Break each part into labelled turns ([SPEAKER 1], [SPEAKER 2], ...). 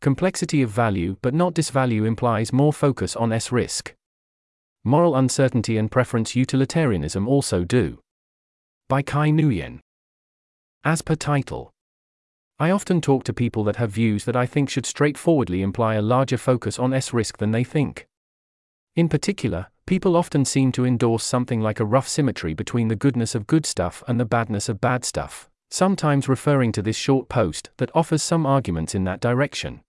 [SPEAKER 1] Complexity of value but not disvalue implies more focus on S risk. Moral uncertainty and preference utilitarianism also do. By Chi Nguyen. As per title. I often talk to people that have views that I think should straightforwardly imply a larger focus on S risk than they think. In particular, people often seem to endorse something like a rough symmetry between the goodness of good stuff and the badness of bad stuff, sometimes referring to this short post that offers some arguments in that direction.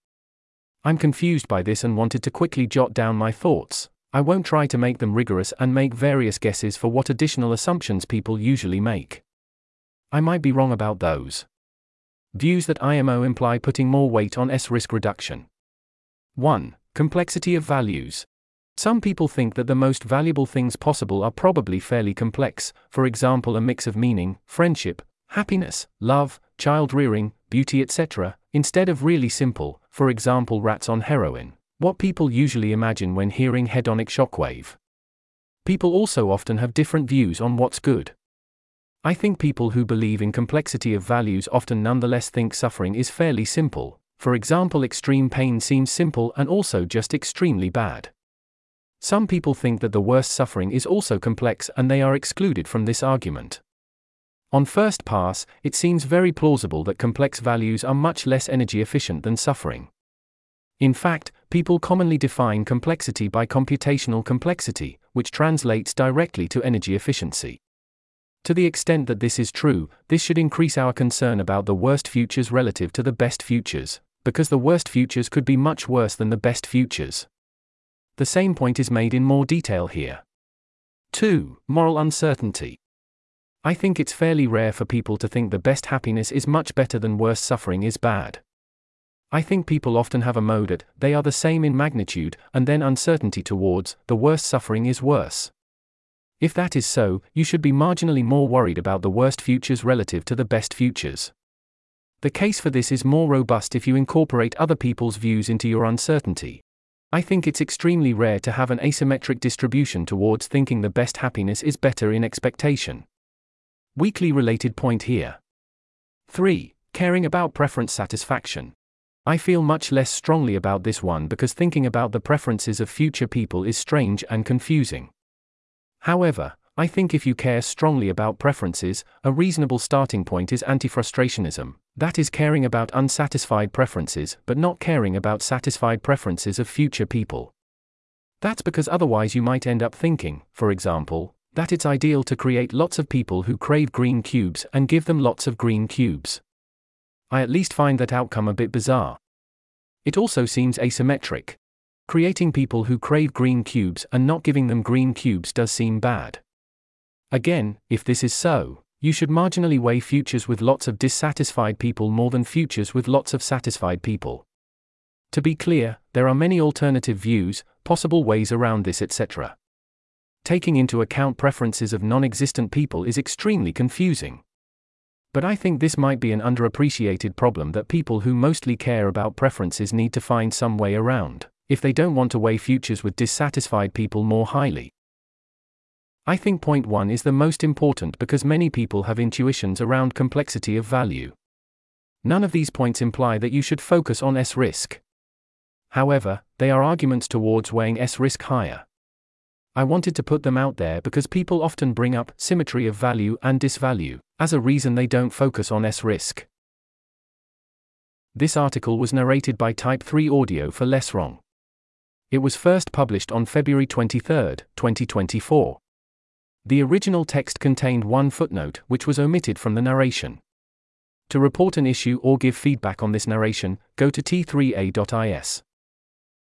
[SPEAKER 1] I'm confused by this and wanted to quickly jot down my thoughts. I won't try to make them rigorous and make various guesses for what additional assumptions people usually make. I might be wrong about those. Views that IMO imply putting more weight on S risk reduction. 1. Complexity of values. Some people think that the most valuable things possible are probably fairly complex, for example, a mix of meaning, friendship, happiness, love, child rearing, beauty, etc., instead of really simple, for example, rats on heroin, what people usually imagine when hearing hedonic shockwave. People also often have different views on what's good. I think people who believe in complexity of values often nonetheless think suffering is fairly simple, for example, extreme pain seems simple and also just extremely bad. Some people think that the worst suffering is also complex and they are excluded from this argument. On first pass, it seems very plausible that complex values are much less energy efficient than suffering. In fact, people commonly define complexity by computational complexity, which translates directly to energy efficiency. To the extent that this is true, this should increase our concern about the worst futures relative to the best futures, because the worst futures could be much worse than the best futures. The same point is made in more detail here. 2. Moral uncertainty. I think it's fairly rare for people to think the best happiness is much better than worst suffering is bad. I think people often have a mode at, they are the same in magnitude, and then uncertainty towards, the worst suffering is worse. If that is so, you should be marginally more worried about the worst futures relative to the best futures. The case for this is more robust if you incorporate other people's views into your uncertainty, I think it's extremely rare to have an asymmetric distribution towards thinking the best happiness is better in expectation. Weakly related point here. 3. Caring about preference satisfaction. I feel much less strongly about this one because thinking about the preferences of future people is strange and confusing. However, I think if you care strongly about preferences, a reasonable starting point is anti-frustrationism, that is caring about unsatisfied preferences but not caring about satisfied preferences of future people. That's because otherwise you might end up thinking, for example, that it's ideal to create lots of people who crave green cubes and give them lots of green cubes. I at least find that outcome a bit bizarre. It also seems asymmetric. Creating people who crave green cubes and not giving them green cubes does seem bad. Again, if this is so, you should marginally weigh futures with lots of dissatisfied people more than futures with lots of satisfied people. To be clear, there are many alternative views, possible ways around this, etc. Taking into account preferences of non existent people is extremely confusing. But I think this might be an underappreciated problem that people who mostly care about preferences need to find some way around, if they don't want to weigh futures with dissatisfied people more highly. I think point 1 is the most important because many people have intuitions around complexity of value. None of these points imply that you should focus on S risk. However, they are arguments towards weighing S risk higher. I wanted to put them out there because people often bring up symmetry of value and disvalue as a reason they don't focus on S risk. This article was narrated by Type 3 Audio for Less Wrong. It was first published on February 23, 2024. The original text contained one footnote which was omitted from the narration. To report an issue or give feedback on this narration, go to t3a.is.